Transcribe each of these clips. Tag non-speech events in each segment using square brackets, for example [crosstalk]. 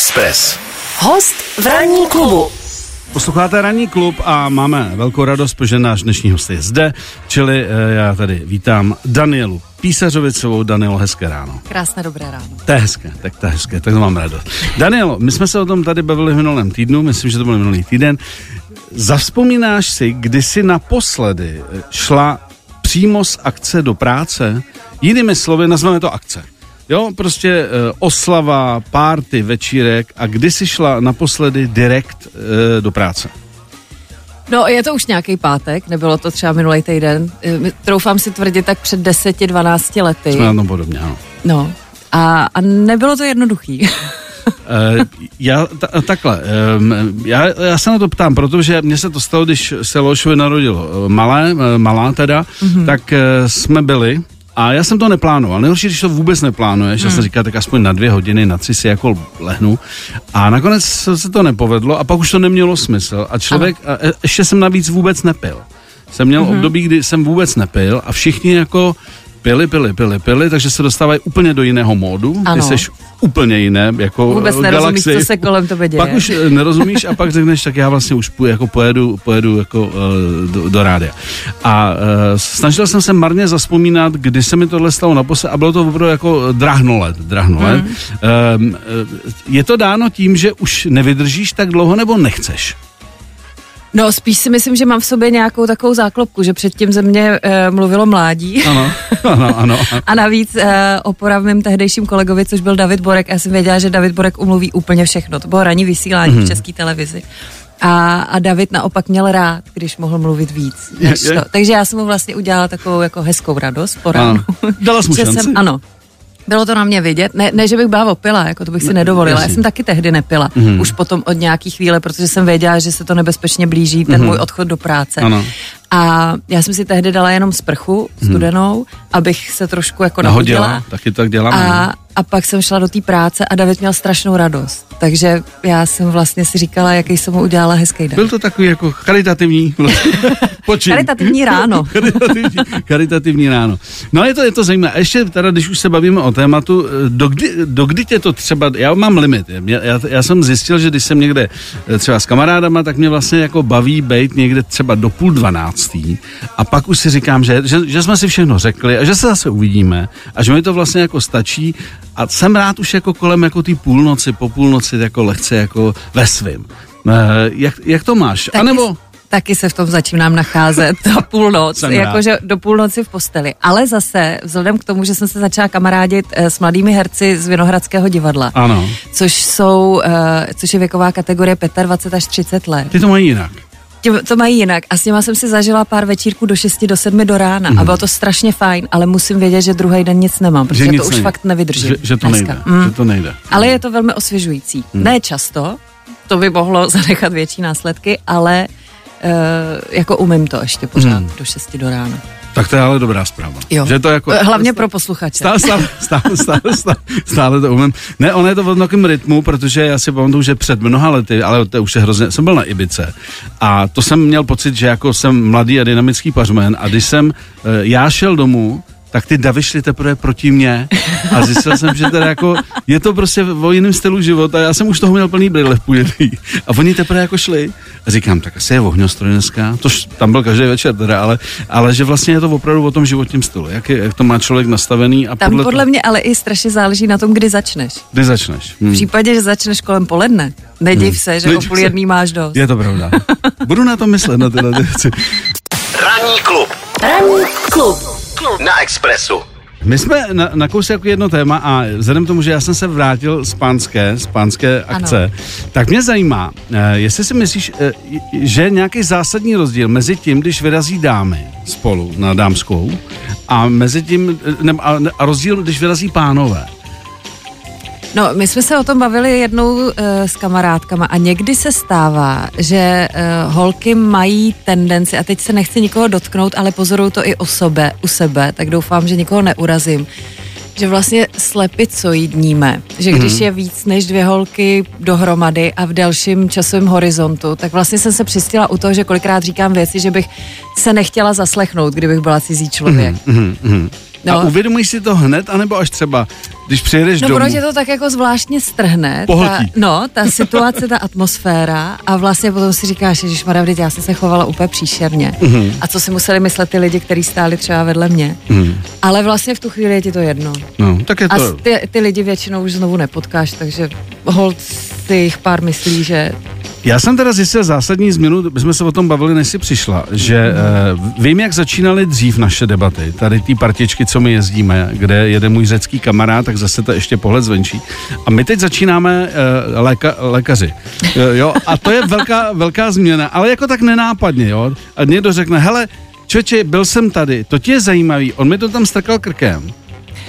Express. Host v ranní klubu. Posloucháte Ranní klub a máme velkou radost, protože náš dnešní host je zde, čili eh, já tady vítám Danielu Písařovicovou. Danielo, hezké ráno. Krásné dobré ráno. To je hezké, tak to je hezké, tak to mám radost. Danielo, my jsme se o tom tady bavili v minulém týdnu, myslím, že to byl minulý týden. Zavzpomínáš si, kdy jsi naposledy eh, šla přímo z akce do práce? Jinými slovy, nazveme to akce. Jo, prostě e, oslava, párty, večírek a kdy jsi šla naposledy direkt e, do práce? No, je to už nějaký pátek, nebylo to třeba minulý týden. E, Troufám si tvrdit tak před 10-12 lety. Jsme na tom podobně, ano. No, a, a nebylo to jednoduchý. Uh, [laughs] já ta, takhle, um, já, já se na to ptám, protože mně se to stalo, když se Lošovi narodilo malé, malá teda, mm-hmm. tak uh, jsme byli a já jsem to neplánoval. Nejhorší, když to vůbec neplánuješ, hmm. já jsem říkal, tak aspoň na dvě hodiny, na tři si jako lehnu. A nakonec se to nepovedlo a pak už to nemělo smysl. A člověk, a ještě jsem navíc vůbec nepil. Jsem měl hmm. období, kdy jsem vůbec nepil a všichni jako pili, pili, pili, pili, takže se dostávají úplně do jiného módu. Ano. Ty jsi úplně jiné, jako Vůbec nerozumíš, co se kolem tebe děje. Pak už eh, nerozumíš a pak řekneš, tak já vlastně už půj, jako pojedu, pojedu jako uh, do, do rádia. A uh, snažil jsem se marně zaspomínat, kdy se mi tohle stalo naposled a bylo to opravdu jako drahnolet, drahnolet. Hmm. Uh, je to dáno tím, že už nevydržíš tak dlouho nebo nechceš? No, spíš si myslím, že mám v sobě nějakou takovou záklopku, že předtím ze mě e, mluvilo mládí. Ano, ano, ano. [laughs] a navíc e, opora mým tehdejším kolegovi, což byl David Borek. Já jsem věděla, že David Borek umluví úplně všechno. To bylo ranní vysílání mm-hmm. v české televizi. A, a David naopak měl rád, když mohl mluvit víc. Než je, je. To. Takže já jsem mu vlastně udělala takovou jako hezkou radost po ránu. Dala jsi mu [laughs] šanci? Jsem, ano, bylo to na mě vidět. Ne, ne že bych byla opila, jako to bych si nedovolila. Já jsem taky tehdy nepila. Mm-hmm. Už potom od nějaký chvíle, protože jsem věděla, že se to nebezpečně blíží, ten mm-hmm. můj odchod do práce. Ano. A já jsem si tehdy dala jenom sprchu studenou, hmm. abych se trošku jako nahodila. nahodila. Taky tak dělám. A, a pak jsem šla do té práce a David měl strašnou radost. Takže já jsem vlastně si říkala, jaký jsem mu udělala hezký den. Byl to takový jako charitativní [laughs] počin. charitativní ráno. [laughs] charitativní, charitativní ráno. No je to, je to zajímavé. A ještě teda, když už se bavíme o tématu, dokdy, dokdy tě to třeba, já mám limit. Já, já, já jsem zjistil, že když jsem někde eh, třeba s kamarádama, tak mě vlastně jako baví být někde třeba do půl dvanáctý a pak už si říkám, že, že, že jsme si všechno řekli a že se zase uvidíme a že mi to vlastně jako stačí a jsem rád už jako kolem jako ty půlnoci, po půlnoci jako lehce jako ve svým. Eh, jak, jak to máš? Taky, A nebo... Taky se v tom začínám nacházet [laughs] do půlnoc, jakože do půlnoci v posteli. Ale zase, vzhledem k tomu, že jsem se začala kamarádit eh, s mladými herci z Vinohradského divadla, ano. což jsou, eh, což je věková kategorie 25 až 30 let. Ty to mají jinak tě, to mají jinak. A s nima jsem si zažila pár večírků do 6 do 7 do rána mm. a mhm. bylo to strašně fajn, ale musím vědět, že druhý den nic nemám, protože to už nejde. fakt nevydržím. Že, že to dneska. nejde. Mm. Že to nejde. Ale je to velmi osvěžující. Mm. Ne často, to by mohlo [laughs] zanechat větší následky, ale uh, jako umím to ještě pořád mm. do 6 do rána. Tak to je ale dobrá zpráva. Jo. Že to jako, Hlavně pro posluchače. Stále, stále, stále, stále, stále, stále to umím. Ne, ono je to v takovém rytmu, protože já si pamatuju, že před mnoha lety, ale to už je hrozně, jsem byl na Ibice a to jsem měl pocit, že jako jsem mladý a dynamický pařmen a když jsem, eh, já šel domů, tak ty davy šly teprve proti mně a zjistil jsem, že teda jako je to prostě o jiném stylu života. Já jsem už toho měl plný brýle v půl a oni teprve jako šli. A říkám, tak asi je ohňostroj dneska, to tam byl každý večer teda, ale, ale že vlastně je to opravdu o tom životním stylu, jak, je, jak to má člověk nastavený. A tam podle, podle mě ale i strašně záleží na tom, kdy začneš. Kdy začneš. Hmm. V případě, že začneš kolem poledne, nediv hmm. se, že Nediv o půl jedný máš dost. Je to pravda. [laughs] Budu na to myslet, na tyhle věci. Ranní klub. Ranní klub na Expressu. My jsme na, na jako jedno téma a vzhledem k tomu, že já jsem se vrátil z pánské, z pánské akce, ano. tak mě zajímá, eh, jestli si myslíš, eh, že je nějaký zásadní rozdíl mezi tím, když vyrazí dámy spolu na dámskou a mezi tím, eh, ne, a, a rozdíl, když vyrazí pánové. No, my jsme se o tom bavili jednou uh, s kamarádkama a někdy se stává, že uh, holky mají tendenci, a teď se nechci nikoho dotknout, ale pozoruju to i o sebe, u sebe, tak doufám, že nikoho neurazím, že vlastně slepicoidníme, že když mm-hmm. je víc než dvě holky dohromady a v delším časovém horizontu, tak vlastně jsem se přistila u toho, že kolikrát říkám věci, že bych se nechtěla zaslechnout, kdybych byla cizí člověk. Mm-hmm. No. A uvědomíš si to hned, anebo až třeba, když přijedeš no, domů? No, tě to tak jako zvláštně strhne. Ta, no, ta situace, ta atmosféra a vlastně potom si říkáš, že Maravdit, já jsem se chovala úplně příšerně. Mm-hmm. A co si museli myslet ty lidi, kteří stáli třeba vedle mě. Mm. Ale vlastně v tu chvíli je ti to jedno. No, tak je to... A ty, ty lidi většinou už znovu nepotkáš, takže hold si jich pár myslí, že já jsem teda zjistil zásadní změnu, my jsme se o tom bavili, než jsi přišla, že uh, vím, jak začínaly dřív naše debaty, tady ty partičky, co my jezdíme, kde jede můj řecký kamarád, tak zase to ještě pohled zvenčí. A my teď začínáme uh, léka, lékaři. Uh, jo? A to je velká, velká změna, ale jako tak nenápadně. Jo? A někdo řekne, hele, čoče, byl jsem tady, to tě je zajímavý, on mi to tam strkal krkem.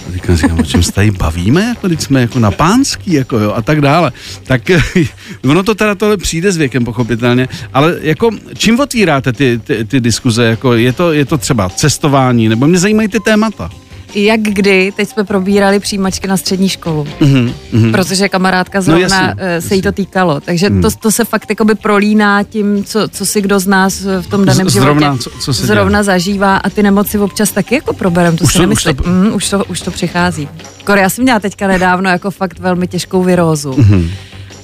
A říkám, říkám, o čem se tady bavíme, jako když jsme jako na pánský, jako jo, a tak dále. Tak [laughs] ono to teda tohle přijde s věkem, pochopitelně, ale jako čím otvíráte ty, ty, ty diskuze, jako je to, je to třeba cestování, nebo mě zajímají ty témata jak kdy, teď jsme probírali přijímačky na střední školu, mm-hmm, mm-hmm. protože kamarádka no, zrovna no, jasný, jasný. se jí to týkalo. Takže mm. to, to se fakt jakoby prolíná tím, co, co si kdo z nás v tom daném Z, zrovna, životě co, co zrovna dělá? zažívá a ty nemoci občas taky jako proberem, to už si to, nemyslím. Už to, mm, už, to, už to přichází. Kor, já jsem měla teďka nedávno jako fakt velmi těžkou virózu. Mm-hmm.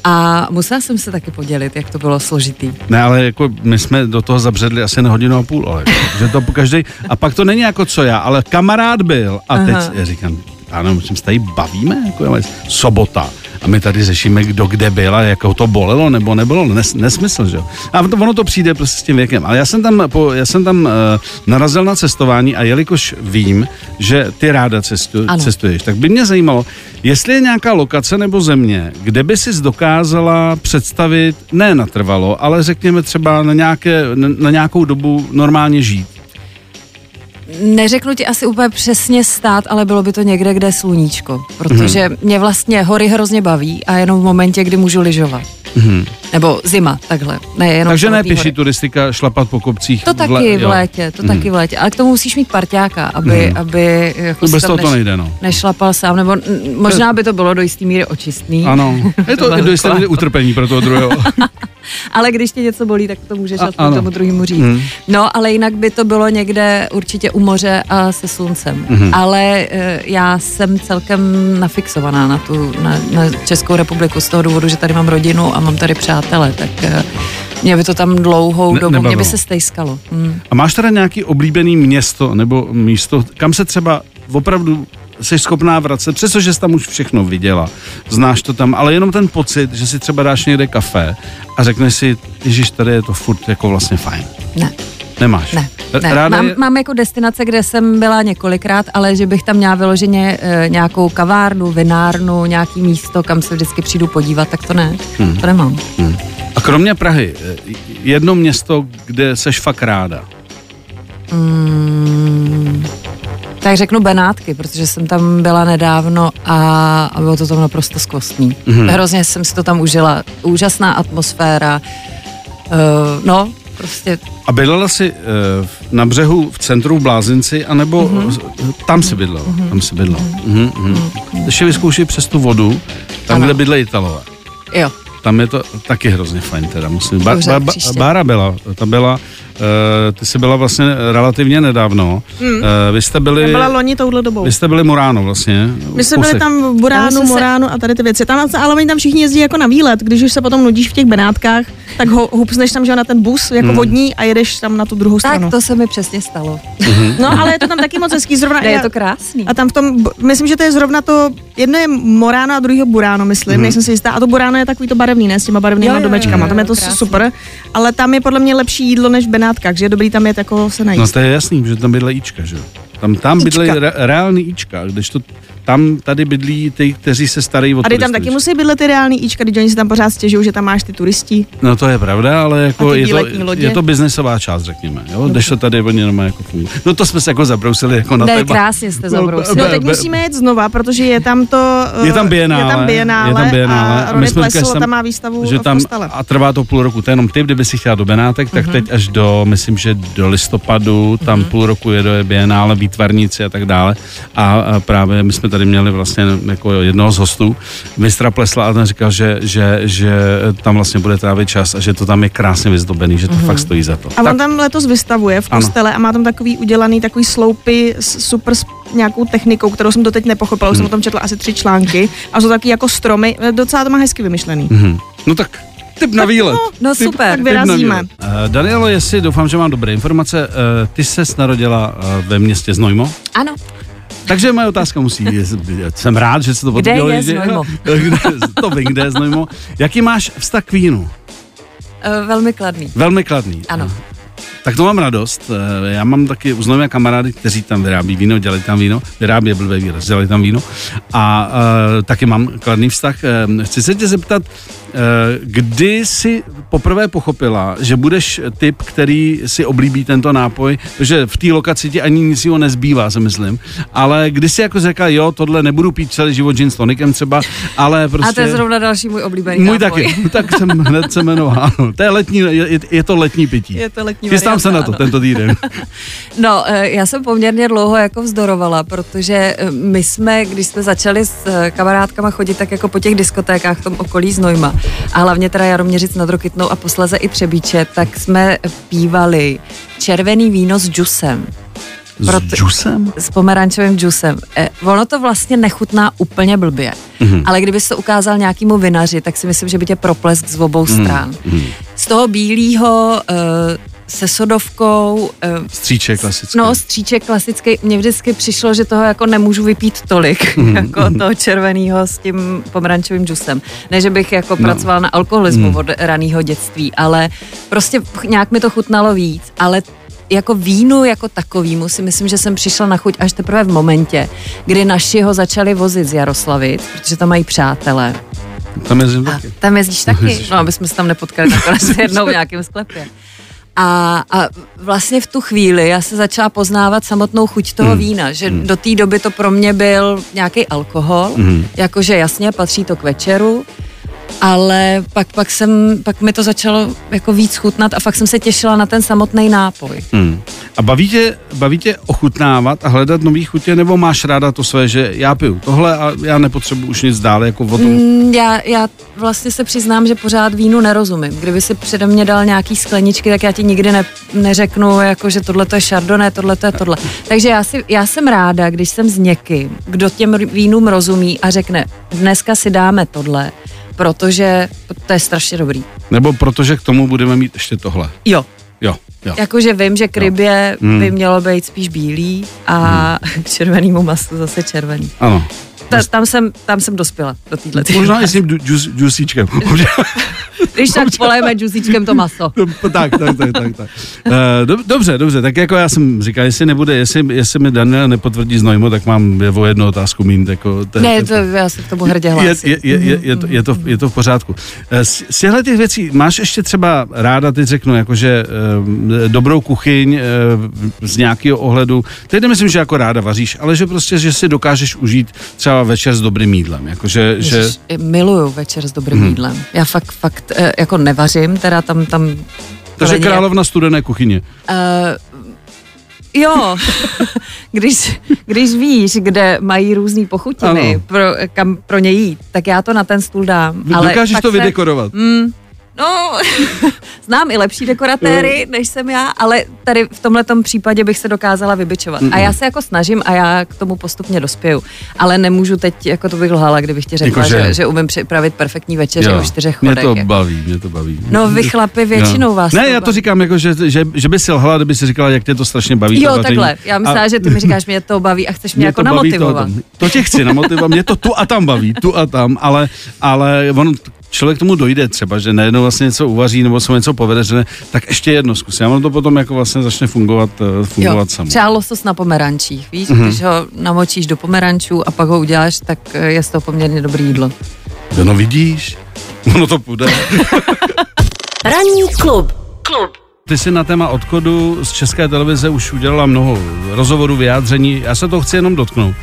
A musela jsem se taky podělit, jak to bylo složitý. Ne, ale jako my jsme do toho zabředli asi na hodinu a půl, ale že to každý. A pak to není jako co já, ale kamarád byl a Aha. teď já říkám, ano, čím se tady bavíme, jako je sobota a my tady řešíme, kdo kde byl a jak to bolelo nebo nebylo, Nes, nesmysl, že jo. A to, ono to přijde prostě s tím věkem. Ale já jsem tam, po, já jsem tam uh, narazil na cestování a jelikož vím, že ty ráda cestu, cestuješ, tak by mě zajímalo, jestli je nějaká lokace nebo země, kde by si dokázala představit, ne natrvalo, ale řekněme třeba na, nějaké, na nějakou dobu normálně žít. Neřeknu ti asi úplně přesně stát, ale bylo by to někde, kde je sluníčko, protože hmm. mě vlastně hory hrozně baví a jenom v momentě, kdy můžu lyžovat. Hmm. Nebo zima, takhle. Ne, jenom Takže ne pěší turistika, šlapat po kopcích. To taky v, v létě, to hmm. taky v létě. Ale k tomu musíš mít parťáka, aby, hmm. aby jako Bez toho neš, to nejde, no. nešlapal sám, nebo možná by to bylo do jistý míry očistný. Ano, je to do jisté míry utrpení pro toho druhého. [laughs] ale když tě něco bolí, tak to můžeš aspoň tomu druhému říct. Hmm. No, ale jinak by to bylo někde určitě u moře a se sluncem. Hmm. Ale uh, já jsem celkem nafixovaná na tu, na, na Českou republiku z toho důvodu, že tady mám rodinu a mám tady přátele, tak uh, mě by to tam dlouhou ne, dobu, nebavilo. mě by se stejskalo. Hmm. A máš teda nějaký oblíbený město nebo místo, kam se třeba opravdu jsi schopná vracet, přestože jsi tam už všechno viděla, znáš to tam, ale jenom ten pocit, že si třeba dáš někde kafe a řekneš si, Ježíš, tady je to furt jako vlastně fajn. Ne. Nemáš? Ne. ne. Ráda mám, je... mám jako destinace, kde jsem byla několikrát, ale že bych tam měla vyloženě e, nějakou kavárnu, vinárnu, nějaký místo, kam se vždycky přijdu podívat, tak to ne. Hmm. To nemám. Hmm. A kromě Prahy, eh, jedno město, kde seš fakt ráda? Hmm tak řeknu Benátky, protože jsem tam byla nedávno a, a bylo to tam naprosto skvostný. Mm-hmm. Hrozně jsem si to tam užila. Úžasná atmosféra. Uh, no, prostě... A bydlela jsi uh, na břehu v centru v Blázinci, anebo mm-hmm. tam si bydlela? Mm-hmm. Tam si bydlela. Mm-hmm. Mm-hmm. Ještě vyzkoušej přes tu vodu, tam, ano. kde bydlejí Italové. Jo. Tam je to taky hrozně fajn teda, musím. Ba, ba, ba, Bára byla, ta byla Uh, ty jsi byla vlastně relativně nedávno. Hmm. Uh, vy jste byli... Já byla loni touhle dobou. Vy jste byli Muráno vlastně. My jsme byli tam v Buránu, Muránu a tady ty věci. Tam, ale oni tam všichni jezdí jako na výlet, když už se potom nudíš v těch Benátkách, tak ho, hupsneš tam že na ten bus jako hmm. vodní a jedeš tam na tu druhou stranu. Tak to se mi přesně stalo. Mm-hmm. No ale je to tam taky moc hezký. Zrovna, je to krásný. A tam v tom, myslím, že to je zrovna to, jedno je Moráno a druhý Buráno, myslím, mm-hmm. nejsem si jistá. A to Buráno je takový to barevný, ne, s těma barevnýma domečkama. Tam je to krásný. super, ale tam je podle mě lepší jídlo než v Benátkách, že je dobrý tam je jako se najíst. No to je jasný, že tam bydle Ička, že jo? Tam, tam bydlí re, reálný Ička, když to tam tady bydlí ty, kteří se starají o A tam taky musí bydlet ty reální Ička, když oni se tam pořád stěžují, že tam máš ty turisti. No to je pravda, ale jako je to, je to biznesová část, řekněme. Jo? Když to tady oni jenom jako funguje. No to jsme se jako zabrousili jako na ne, téma. krásně jste zabrousili. No teď musíme jít znova, protože je tam to... Je tam bienále. Je tam bienále, je tam bienále a, a my jsme Plesl, tam má výstavu že tam, A trvá to půl roku. To je jenom ty, kdyby si chtěla do Benátek, tak uh-huh. teď až do, myslím, že do listopadu, tam uh-huh. půl roku je do bienále, výtvarníci a tak dále. A, a právě my jsme tady tady měli vlastně jako jednoho z hostů, mistra Plesla a ten říkal, že, že, že tam vlastně bude trávit čas a že to tam je krásně vyzdobený, že to mm-hmm. fakt stojí za to. A on tam letos vystavuje v kostele ano. a má tam takový udělaný takový sloupy s super nějakou technikou, kterou jsem doteď nepochopila, už jsem o tom četla asi tři články a jsou taky jako stromy, docela to má hezky vymyšlený. Mm-hmm. No tak Typ na výlet. No, no typ, super, tak vyrazíme. Uh, Danielo, jestli doufám, že mám dobré informace, uh, ty se narodila uh, ve městě Znojmo? Ano. Takže moje otázka musí, jsem rád, že se to Kde je Znojmo? [laughs] to vím, kde je Znojmo. Jaký máš vztah k vínu? Uh, velmi kladný. Velmi kladný. Ano. Tak to mám radost. Já mám taky uznové kamarády, kteří tam vyrábí víno, dělají tam víno, vyrábí blbý výraz, dělají tam víno. A uh, taky mám kladný vztah. Chci se tě zeptat, Eh, kdy jsi poprvé pochopila, že budeš typ, který si oblíbí tento nápoj, protože v té lokaci ti ani nic ho nezbývá, si myslím, ale kdy jsi jako řekla, jo, tohle nebudu pít celý život gin s tonikem třeba, ale prostě... A to je zrovna další můj oblíbený Můj nápoj. taky, tak jsem hned se jmenoval. To je letní, je, je to letní pití. Je to letní Chystám se na to ano. tento týden. [laughs] no, eh, já jsem poměrně dlouho jako vzdorovala, protože eh, my jsme, když jsme začali s kamarádkama chodit tak jako po těch diskotékách v tom okolí Znojma, a hlavně teda Jaroměřic nad Rokitnou a posleze i Třebíče, tak jsme pívali červený víno s džusem. Proto, s džusem? S pomerančovým džusem. Eh, ono to vlastně nechutná úplně blbě, mm-hmm. ale kdyby to ukázal nějakému vinaři, tak si myslím, že by tě proplesk z obou mm-hmm. stran. Mm-hmm. Z toho bílého eh, se sodovkou. Eh, stříček klasický. No, stříček klasický. Mně vždycky přišlo, že toho jako nemůžu vypít tolik, mm. [laughs] jako toho červeného s tím pomerančovým džusem. Ne, že bych jako no. pracovala na alkoholismu mm. od raného dětství, ale prostě nějak mi to chutnalo víc, ale jako vínu jako takovýmu si myslím, že jsem přišla na chuť až teprve v momentě, kdy naši ho začali vozit z Jaroslavy, protože tam mají přátelé. Tam jezdím taky. Tam jezdíš taky? No, aby jsme se tam nepotkali nakonec [laughs] jednou v nějakém sklepě. A, a vlastně v tu chvíli já se začala poznávat samotnou chuť toho mm. vína, že mm. do té doby to pro mě byl nějaký alkohol, mm. jakože jasně patří to k večeru, ale pak, pak, jsem, pak mi to začalo jako víc chutnat a fakt jsem se těšila na ten samotný nápoj. Hmm. A baví tě, baví tě ochutnávat a hledat nový chutě, nebo máš ráda to své, že já piju tohle a já nepotřebuji už nic dále jako o tom? Mm, já, já vlastně se přiznám, že pořád vínu nerozumím. Kdyby si přede mě dal nějaký skleničky, tak já ti nikdy ne, neřeknu, jako, že tohle to je chardonnay, tohle to je tohle. Takže já, si, já jsem ráda, když jsem s někým, kdo těm vínům rozumí a řekne, dneska si dáme tohle, protože to je strašně dobrý. Nebo protože k tomu budeme mít ještě tohle. Jo. Jo, jo. Jakože vím, že k rybě hmm. by mělo být spíš bílý a hmm. [laughs] k červenému masu zase červený. Ano. Ta, tam, jsem, tam jsem dospěla do této. Možná i s tím džusíčkem. [laughs] Když tak polejme džusíčkem to maso. [laughs] tak, tak, tak, tak. tak. Uh, dobře, dobře, tak jako já jsem říkal, jestli nebude, jestli, jestli mi Daniel nepotvrdí znojmo, tak mám o jednu otázku mín. Jako, te, ne, to, já se k tomu hrdě hlásím. Je, je, je, je, to, je, to, je to v pořádku. Z, z těchto těch věcí máš ještě třeba ráda, teď řeknu, jakože uh, dobrou kuchyň z nějakého ohledu, teď nemyslím, že jako ráda vaříš, ale že prostě, že si dokážeš užít třeba večer s dobrým jídlem. Jakože, že... Miluju večer s dobrým hmm. jídlem. Já fakt, fakt uh, jako nevařím, teda tam... tam Takže královna studené kuchyně. Uh, Jo, [laughs] když, když víš, kde mají různé pochutiny, pro, kam pro ně jít, tak já to na ten stůl dám. Ale Dokážeš to vydekorovat? Se, mm, No, [laughs] znám i lepší dekoratéry, než jsem já, ale tady v tomhle případě bych se dokázala vybičovat. Mm-mm. A já se jako snažím a já k tomu postupně dospěju. Ale nemůžu teď, jako to bych lhala, kdybych ti řekla, jako, že, že, že umím připravit perfektní večeři o čtyřech chodech. Mě to baví, mě to baví. No vy chlapi většinou jo. vás Ne, to já to říkám, jako, že, že, že by si lhala, kdyby si říkala, jak tě to strašně baví. Jo, takhle. Já myslím, a... že ty mi [laughs] říkáš, mě to baví a chceš mě, mě jako namotivovat. To, to tě chci namotivovat, mě to tu a tam baví, tu a tam, ale, ale on člověk tomu dojde třeba, že najednou vlastně něco uvaří nebo se něco povede, že ne, tak ještě jedno zkus. Já mám to potom jako vlastně začne fungovat, uh, fungovat jo, samo. Třeba losos na pomerančích, víš, mm-hmm. když ho namočíš do pomerančů a pak ho uděláš, tak eh, je to poměrně dobrý jídlo. No, no vidíš, [laughs] ono to půjde. Ranní klub. Klub. Ty jsi na téma odchodu z České televize už udělala mnoho rozhovorů, vyjádření, já se to chci jenom dotknout.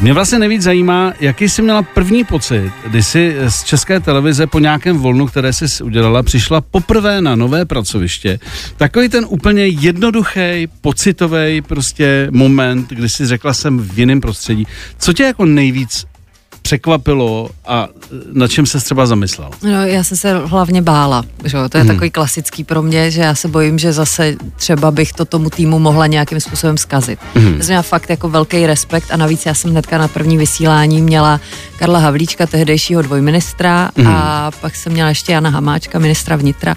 Mě vlastně nejvíc zajímá, jaký jsi měla první pocit, kdy jsi z České televize po nějakém volnu, které jsi udělala, přišla poprvé na nové pracoviště. Takový ten úplně jednoduchý, pocitový prostě moment, kdy jsi řekla jsem v jiném prostředí. Co tě jako nejvíc překvapilo a na čem se třeba zamyslel? No, já jsem se hlavně bála, že jo? to je hmm. takový klasický pro mě, že já se bojím, že zase třeba bych to tomu týmu mohla nějakým způsobem zkazit. Hmm. Já jsem měla fakt jako velký respekt a navíc já jsem hnedka na první vysílání měla Karla Havlíčka, tehdejšího dvojministra hmm. a pak jsem měla ještě Jana Hamáčka, ministra vnitra.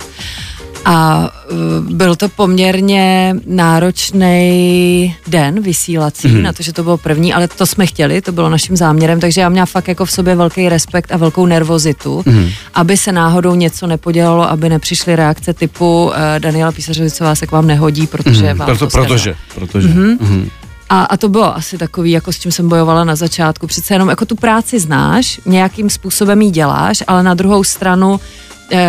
A uh, byl to poměrně náročný den vysílací, mm-hmm. na to, že to bylo první, ale to jsme chtěli, to bylo naším záměrem, takže já měla fakt jako v sobě velký respekt a velkou nervozitu, mm-hmm. aby se náhodou něco nepodělalo, aby nepřišly reakce typu uh, Daniela Písařovicová se k vám nehodí, protože mm-hmm. vás Proto, to protože, protože. Mm-hmm. Mm-hmm. A, a to bylo asi takový, jako s čím jsem bojovala na začátku. Přece jenom jako tu práci znáš, nějakým způsobem ji děláš, ale na druhou stranu uh,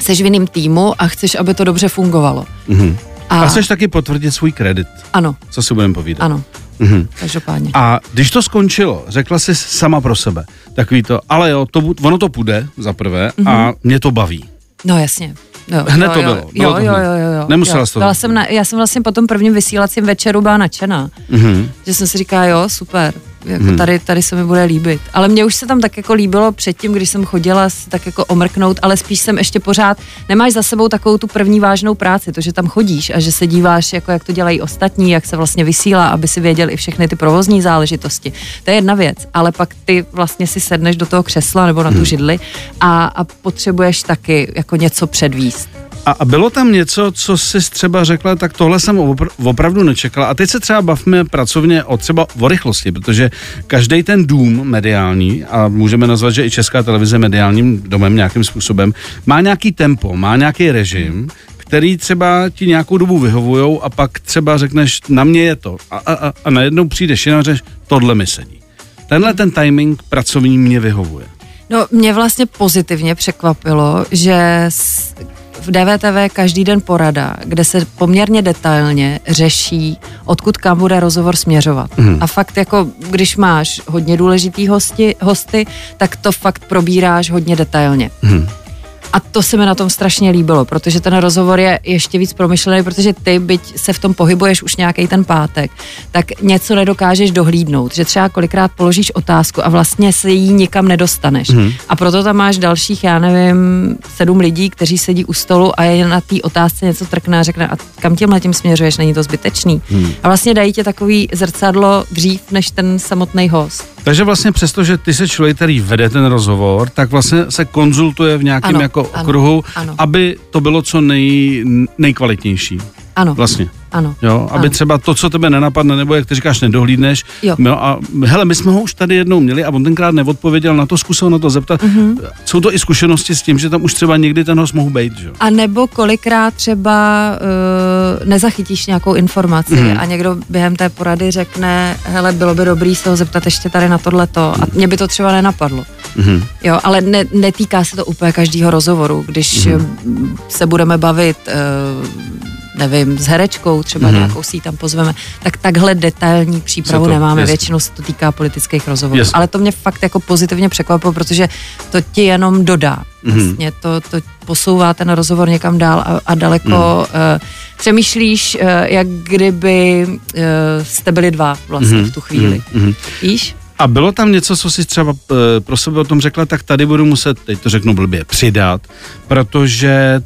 seš v jiným týmu a chceš, aby to dobře fungovalo. Mm-hmm. A, a chceš taky potvrdit svůj kredit. Ano. Co si budeme povídat. Ano. Mm-hmm. Každopádně. A když to skončilo, řekla jsi sama pro sebe, takový to, ale jo, to, ono to půjde za prvé mm-hmm. a mě to baví. No jasně. Jo, hned jo, to bylo. bylo jo, to jo, jo, jo, jo. Nemusela jo. to. Byla jsem na, já jsem vlastně po tom prvním vysílacím večeru byla nadšená. Mm-hmm. Že jsem si říkala, jo, super, jako mm-hmm. tady, tady se mi bude líbit. Ale mně už se tam tak jako líbilo předtím, když jsem chodila tak jako omrknout, ale spíš jsem ještě pořád, nemáš za sebou takovou tu první vážnou práci, to, že tam chodíš a že se díváš, jako jak to dělají ostatní, jak se vlastně vysílá, aby si věděl i všechny ty provozní záležitosti. To je jedna věc, ale pak ty vlastně si sedneš do toho křesla nebo na tu mhm. židli a, a potřebuješ taky jako něco předvíst. A, a bylo tam něco, co jsi třeba řekla, tak tohle jsem opr- opravdu nečekala. A teď se třeba bavíme pracovně o třeba o rychlosti, protože každý ten dům mediální, a můžeme nazvat, že i Česká televize mediálním domem nějakým způsobem, má nějaký tempo, má nějaký režim, který třeba ti nějakou dobu vyhovujou a pak třeba řekneš, na mě je to. A, a, a najednou přijdeš jenom a řekneš, tohle mi sedí. Tenhle ten timing pracovní mě vyhovuje. No, mě vlastně pozitivně překvapilo, že v DVTV každý den porada, kde se poměrně detailně řeší, odkud kam bude rozhovor směřovat. Mm. A fakt jako, když máš hodně důležitý hosti, hosty, tak to fakt probíráš hodně detailně. Mm. A to se mi na tom strašně líbilo, protože ten rozhovor je ještě víc promyšlený, protože ty, byť se v tom pohybuješ už nějaký ten pátek, tak něco nedokážeš dohlídnout, že třeba kolikrát položíš otázku a vlastně se jí nikam nedostaneš. Mm. A proto tam máš dalších, já nevím, sedm lidí, kteří sedí u stolu a je na té otázce něco trkne a řekne, a kam tím letím směřuješ, není to zbytečný. Mm. A vlastně dají tě takový zrcadlo dřív než ten samotný host. Takže vlastně přesto, že ty se člověk, který vede ten rozhovor, tak vlastně se konzultuje v nějakém ano, jako ano, okruhu, ano. aby to bylo co nej, nejkvalitnější. Ano. Vlastně. Ano. Jo, aby ano. třeba to, co tebe nenapadne, nebo jak ty říkáš, nedohlídneš. Jo. jo. a hele, my jsme ho už tady jednou měli a on tenkrát neodpověděl na to, zkusil na to zeptat. Mm-hmm. Jsou to i zkušenosti s tím, že tam už třeba někdy ten host mohl být, že? A nebo kolikrát třeba uh, nezachytíš nějakou informaci mm-hmm. a někdo během té porady řekne, hele, bylo by dobrý se ho zeptat ještě tady na tohleto. A mě by to třeba nenapadlo. Mm-hmm. Jo, ale ne, netýká se to úplně každého rozhovoru. Když mm-hmm. se budeme bavit uh, nevím, s herečkou, třeba mm-hmm. nějakou si tam pozveme, tak takhle detailní přípravu to, nemáme, jasný. většinou se to týká politických rozhovorů. Jasný. Ale to mě fakt jako pozitivně překvapilo, protože to ti jenom dodá. Mm-hmm. Vlastně to, to posouvá ten rozhovor někam dál a, a daleko mm. uh, přemýšlíš, uh, jak kdyby uh, jste byli dva vlastně mm-hmm. v tu chvíli. Mm-hmm. Víš? A bylo tam něco, co jsi třeba pro sebe o tom řekla, tak tady budu muset, teď to řeknu blbě, přidat, protože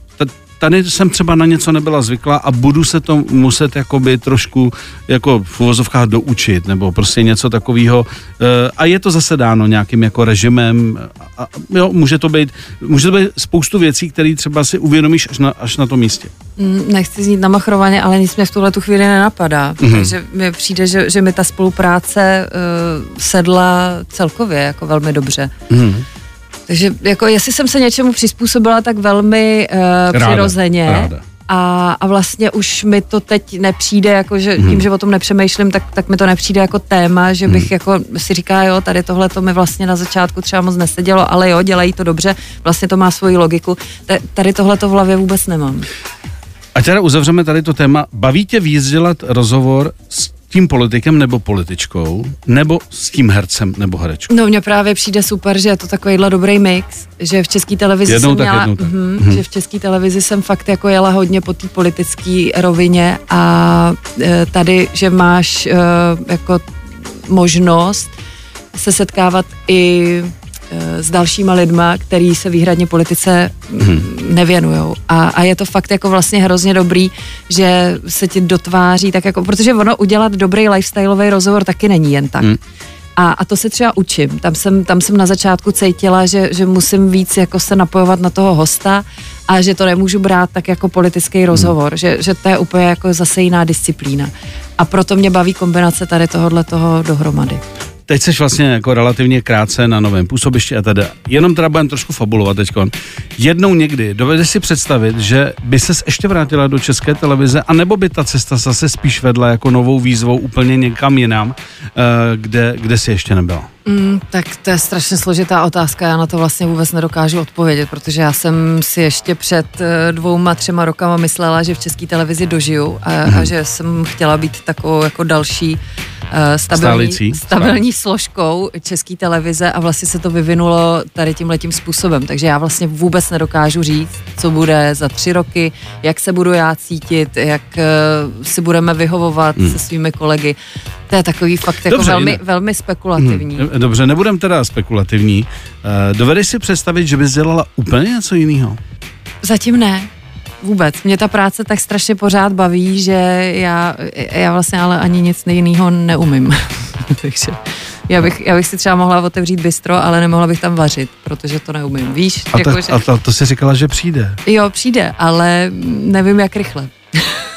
tady jsem třeba na něco nebyla zvyklá a budu se to muset jakoby trošku jako v uvozovkách doučit, nebo prostě něco takového. Eh, a je to zase dáno nějakým jako režimem. A, jo, může to být, může to být spoustu věcí, které třeba si uvědomíš až na, až na tom místě. Mm, nechci znít namachrovaně, ale nic mě v tuhle tu chvíli nenapadá. Mm-hmm. Takže mi přijde, že, že mi ta spolupráce uh, sedla celkově jako velmi dobře. Mm-hmm. Takže jako jestli jsem se něčemu přizpůsobila tak velmi uh, ráda, přirozeně. Ráda. A, a vlastně už mi to teď nepřijde, jako že hmm. tím, že o tom nepřemýšlím, tak, tak mi to nepřijde jako téma, že bych hmm. jako si říká, jo, tady tohle to mi vlastně na začátku třeba moc nesedělo, ale jo, dělají to dobře, vlastně to má svoji logiku. T- tady tohle to v hlavě vůbec nemám. A teda uzavřeme tady to téma. Baví tě víc dělat rozhovor s tím politikem nebo političkou, nebo s tím hercem nebo herečkou? No mně právě přijde super, že je to takovýhle dobrý mix, že v české televizi jednou jsem tak, měla, jednou tak. mm, Mhm. že v české televizi jsem fakt jako jela hodně po té politické rovině a e, tady, že máš e, jako možnost se setkávat i s dalšíma lidma, který se výhradně politice Mhm. nevěnujou. A, a je to fakt jako vlastně hrozně dobrý, že se ti dotváří tak jako, protože ono udělat dobrý lifestyleový rozhovor taky není jen tak. Hmm. A, a to se třeba učím. Tam jsem, tam jsem na začátku cítila, že, že musím víc jako se napojovat na toho hosta a že to nemůžu brát tak jako politický rozhovor, Hmm. že, že to je úplně jako zase jiná disciplína. A proto mě baví kombinace tady tohohle toho dohromady. Teď jsi vlastně jako relativně krátce na novém působišti a teda. Jenom teda budeme trošku fabulovat teď. Jednou někdy dovedeš si představit, že by ses ještě vrátila do české televize, anebo by ta cesta zase spíš vedla jako novou výzvou úplně někam jinam, eh, kde, kde si ještě nebyla. Mm, tak to je strašně složitá otázka, já na to vlastně vůbec nedokážu odpovědět, protože já jsem si ještě před eh, dvouma, třema rokama myslela, že v české televizi dožiju a, Mhm. a že jsem chtěla být takovou jako další uh, stabilní, Stálicí. stabilní složkou české televize a vlastně se to vyvinulo tady tím letím způsobem, takže já vlastně vůbec nedokážu říct, co bude za tři roky, jak se budu já cítit, jak uh, si budeme vyhovovat se svými kolegy. To je takový fakt jako Dobře, velmi, jinak. velmi spekulativní. Hm, Dobře, nebudem teda spekulativní. Eh, Dovedeš si představit, že bys dělala úplně něco jiného? Zatím ne. Vůbec. Mě ta práce tak strašně pořád baví, že já, já vlastně ale ani nic jiného neumím. [laughs] Takže já bych, já bych si třeba mohla otevřít bistro, ale nemohla bych tam vařit, protože to neumím. Víš? A, jako, ta, že, a ta, to si říkala, že přijde. Jo, přijde, ale nevím, jak rychle.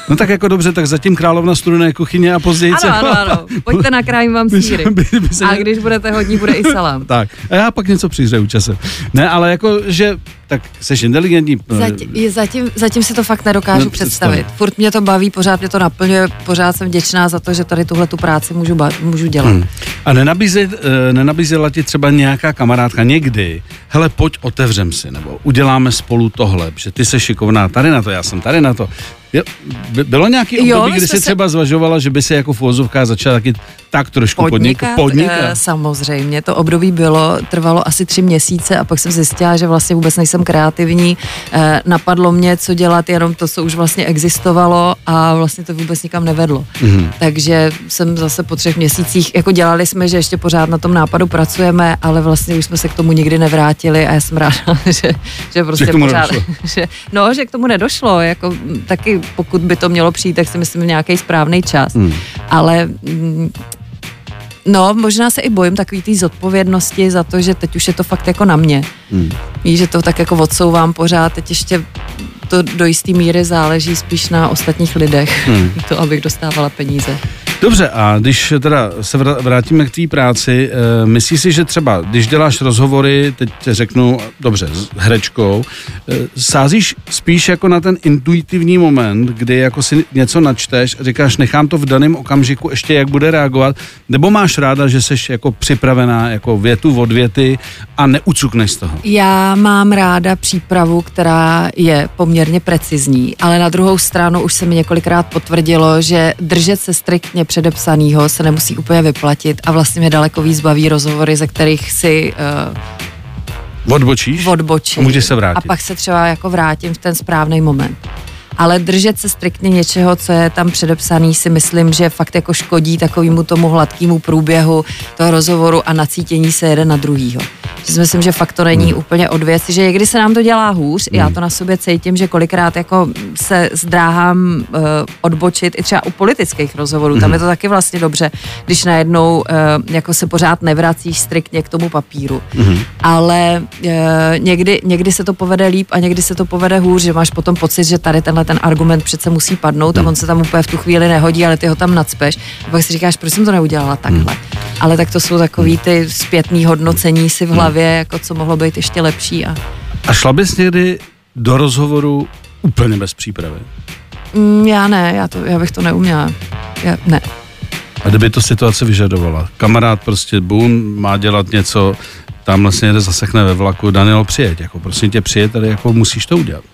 No tak jako dobře, tak zatím královna studené kuchyně a později Ano, ano, ano. [laughs] Pojďte nakrájím vám By se- síry. by- by se- A když budete hodní, bude i salám. [laughs] Tak, a já pak něco přihřeju časem. Ne, ale jako, že tak jsi inteligentní. eh, Zatím, je- zatím, zatím si to fakt nedokážu No, představit. představit. Furt mě to baví, pořád mě to naplňuje, pořád jsem vděčná za to, že tady tuhle tu práci můžu, ba- můžu dělat. Hmm. A nenabíze, eh, nenabízela ti třeba nějaká kamarádka někdy, hele, pojď otevřem si, nebo uděláme spolu tohle, že ty jsi šikovná tady na to, já jsem tady na to. Jo, by- bylo nějaký Jo, období, my kdy jsi se- třeba zvažovala, že by si jako v začala taky tak trošku podnikat? Podnikat, eh, samozřejmě. To období bylo, trvalo asi tři měsíce a pak jsem zjistila, že vlastně vůbec nejsem kreativní. Eh, napadlo mě, co dělat, jenom to, co už vlastně existovalo a vlastně to vůbec nikam nevedlo. Mhm. Takže jsem zase po třech měsících, jako dělali jsme, že ještě pořád na tom nápadu pracujeme, ale vlastně už jsme se k tomu nikdy nevrátili a já jsem ráda, [laughs] že, že prostě Že pořád, nedošlo. [laughs] že, no, že k tomu nedošlo, jako taky pokud by to mělo přijít, tak si myslím nějaký správný čas, ale mm, No, možná se i bojím takový té zodpovědnosti za to, že teď už je to fakt jako na mě. Hmm. Víš, že to tak jako odsouvám pořád, teď ještě to do jisté míry záleží spíš na ostatních lidech, Hmm. [laughs] to, abych dostávala peníze. Dobře, a když teda se vrátíme k té práci, e, myslíš si, že třeba, když děláš rozhovory, teď řeknu, dobře, s herečkou, e, sázíš spíš jako na ten intuitivní moment, kdy jako si něco načteš a říkáš, nechám to v daném okamžiku ještě, jak bude reagovat, nebo máš ráda, že jsi jako připravená jako větu od věty a neucukneš z toho? Já mám ráda přípravu, která je poměrně precizní, ale na druhou stranu už se mi několikrát potvrdilo, že držet se striktně předepsaného se nemusí úplně vyplatit a vlastně mě daleko víc baví rozhovory, ze kterých si uh, Odbočíš? odbočím. A můžeš se vrátit. A pak se třeba jako vrátím v ten správný moment. Ale držet se striktně něčeho, co je tam předepsaný, si myslím, že fakt jako škodí takovému tomu hladkému průběhu toho rozhovoru a nacítění se jeden na druhýho. Že si myslím, že fakt to není Hmm. úplně od věci, že někdy se nám to dělá hůř, já to na sobě cítím, že kolikrát jako se zdráhám uh, odbočit i třeba u politických rozhovorů, Hmm. tam je to taky vlastně dobře, když najednou uh, jako se pořád nevracíš striktně k tomu papíru. Mhm. Ale uh, někdy, někdy se to povede líp a někdy se to povede hůř, že máš potom pocit, že tady tenhle ten argument přece musí padnout a on se tam úplně v tu chvíli nehodí, ale ty ho tam nadspeš. A pak si říkáš, proč jsem to neudělala takhle. Ale tak to jsou takový ty zpětný hodnocení si v hlavě, jako co mohlo být ještě lepší. A, A šla bys někdy do rozhovoru úplně bez přípravy? mm, já ne, já, to, já bych to neuměla. Já, ne. A kdyby to situace vyžadovala. Kamarád prostě bum, má dělat něco, tam vlastně jde zasekne ve vlaku, Daniel přijeď, jako prosím tě přijet, tady jako musíš to udělat.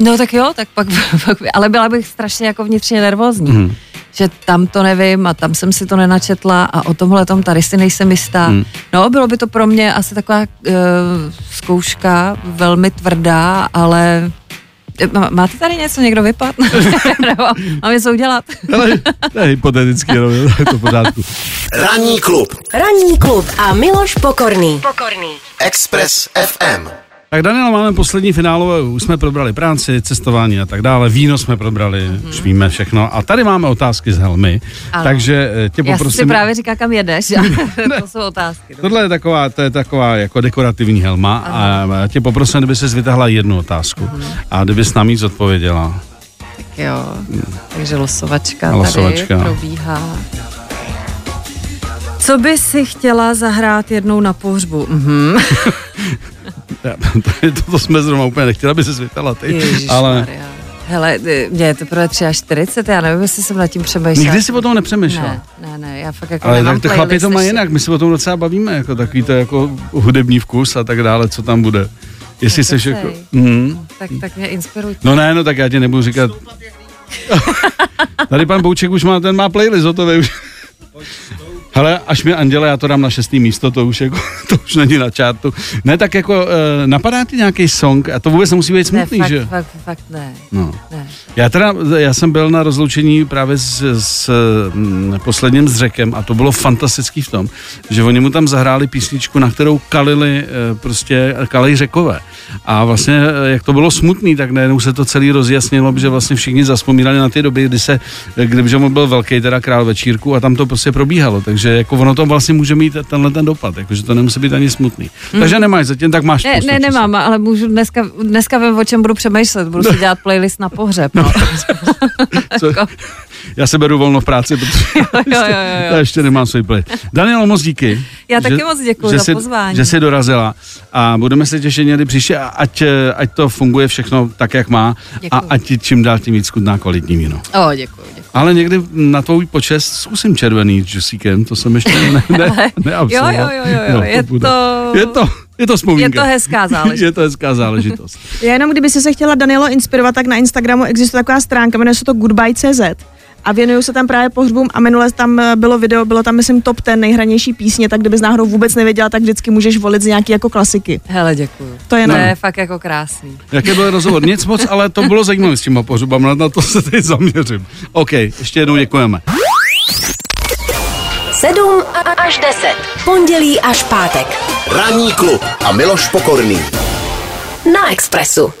No tak jo, tak pak, [laughs] pak ale byla bych strašně jako vnitřně nervózní. Hmm. Že tam to nevím a tam jsem si to nenačetla a o tomhle tom tady si nejsem jistá. Hmm. No, bylo by to pro mě asi taková uh, zkouška, velmi tvrdá, ale Máte tady něco, někdo vypad? [laughs] Mám něco udělat? Ale to je hypoteticky, no, je to [laughs] pořádku. Ranní klub. Ranní klub a Miloš Pokorný. Pokorný. Express FM. Tak Daniel, máme poslední finálové, už jsme probrali práci, cestování a tak dále, víno jsme probrali, mm-hmm. už víme všechno. A tady máme otázky z helmy, ano. takže eh, tě poprosím... Já si právě říká, kam jedeš, [laughs] to jsou otázky. Tohle je taková, to je taková jako dekorativní helma ano. a tě poprosím, kdyby se vytahla jednu otázku mm-hmm. a kdyby s námi zodpověděla. Tak jo, takže losovačka, losovačka. tady probíhá. Co by si chtěla zahrát jednou na pohřbu? Mhm. [laughs] [laughs] to, to, to jsme zrovna úplně nechtěla, aby se světala ty. Ježiš ale... Maria. Hele, mě je teprve 43, já nevím, jestli jsem nad tím přemýšlela. Nikdy si o tom nepřemýšlela? Ne, ne, ne, já fakt jako Ale tak to chlapi to má jinak, my se o tom docela bavíme, jako takový to jako hudební vkus a tak dále, co tam bude. Jestli se jako... Mm. Tak, tak mě inspiruj. No ne, no tak já ti nebudu říkat... [laughs] Tady pan Bouček už má, ten má playlist, o to už. [laughs] Hele, až mi Anděle, já to dám na šestý místo, to už, jako, [laughs] to už není na čártu. Ne, tak jako, uh, napadá ti nějaký song? A to vůbec nemusí být smutný, ne, fakt, že? Fakt, fakt ne. No. ne. Já teda, já jsem byl na rozloučení právě s, s m, posledním s Řekem a to bylo fantastický v tom, že oni mu tam zahráli písničku, na kterou kalili uh, prostě, kalej Řekové. A vlastně, uh, jak to bylo smutný, tak najednou se to celý rozjasnilo, že vlastně všichni zaspomínali na ty doby, kdy se, kdyby on byl velký, teda král večírku a tam to prostě probíhalo, takže jako ono to vlastně může mít tenhle ten dopad, jakože to nemusí být ani smutný. Mm. Takže nemáš zatím, tak máš. Ne, ne nemám, ale můžu dneska, dneska vím, o čem budu přemýšlet, budu si [laughs] dělat playlist na pohřeb. No. [laughs] Co? Já se beru volno v práci, [laughs] protože jo, jo, jo, jo. já ještě nemám svůj play. Daniel, moc díky. Já taky moc děkuji za jsi, pozvání. Že jsi dorazila a budeme se těšit někdy příště, ať, ať to funguje všechno tak, jak má děkuju. a ať čím dál tím víc skutná kvalitní víno. O, děkuji, děkuji. Ale někdy na tvůj počest zkusím červený s džusíkem, to jsem ještě ne, ne, [laughs] neabsolvoval. Jo, jo, jo, jo, no, je, to, to... je to... Je to vzpomínka. Je to hezká záležitost. [laughs] je to hezká záležitost. Já jenom, kdyby si se chtěla Danielo inspirovat, tak na Instagramu existuje taková stránka, jmenuje se to goodbye.cz a věnuju se tam právě pohřbům a minule tam eh, bylo video, bylo tam myslím top ten nejhranější písně, tak kdybys náhodou vůbec nevěděla, tak vždycky můžeš volit z nějaký jako klasiky. Hele, děkuju. To je, to je fakt jako krásný. Jaký byl rozhovor? Nic moc, ale to bylo zajímavé s těma pohřbama, na to se teď zaměřím. OK, ještě jednou děkujeme. 7 až 10. Pondělí až pátek. Ranní klub a Miloš Pokorný. Na Expressu.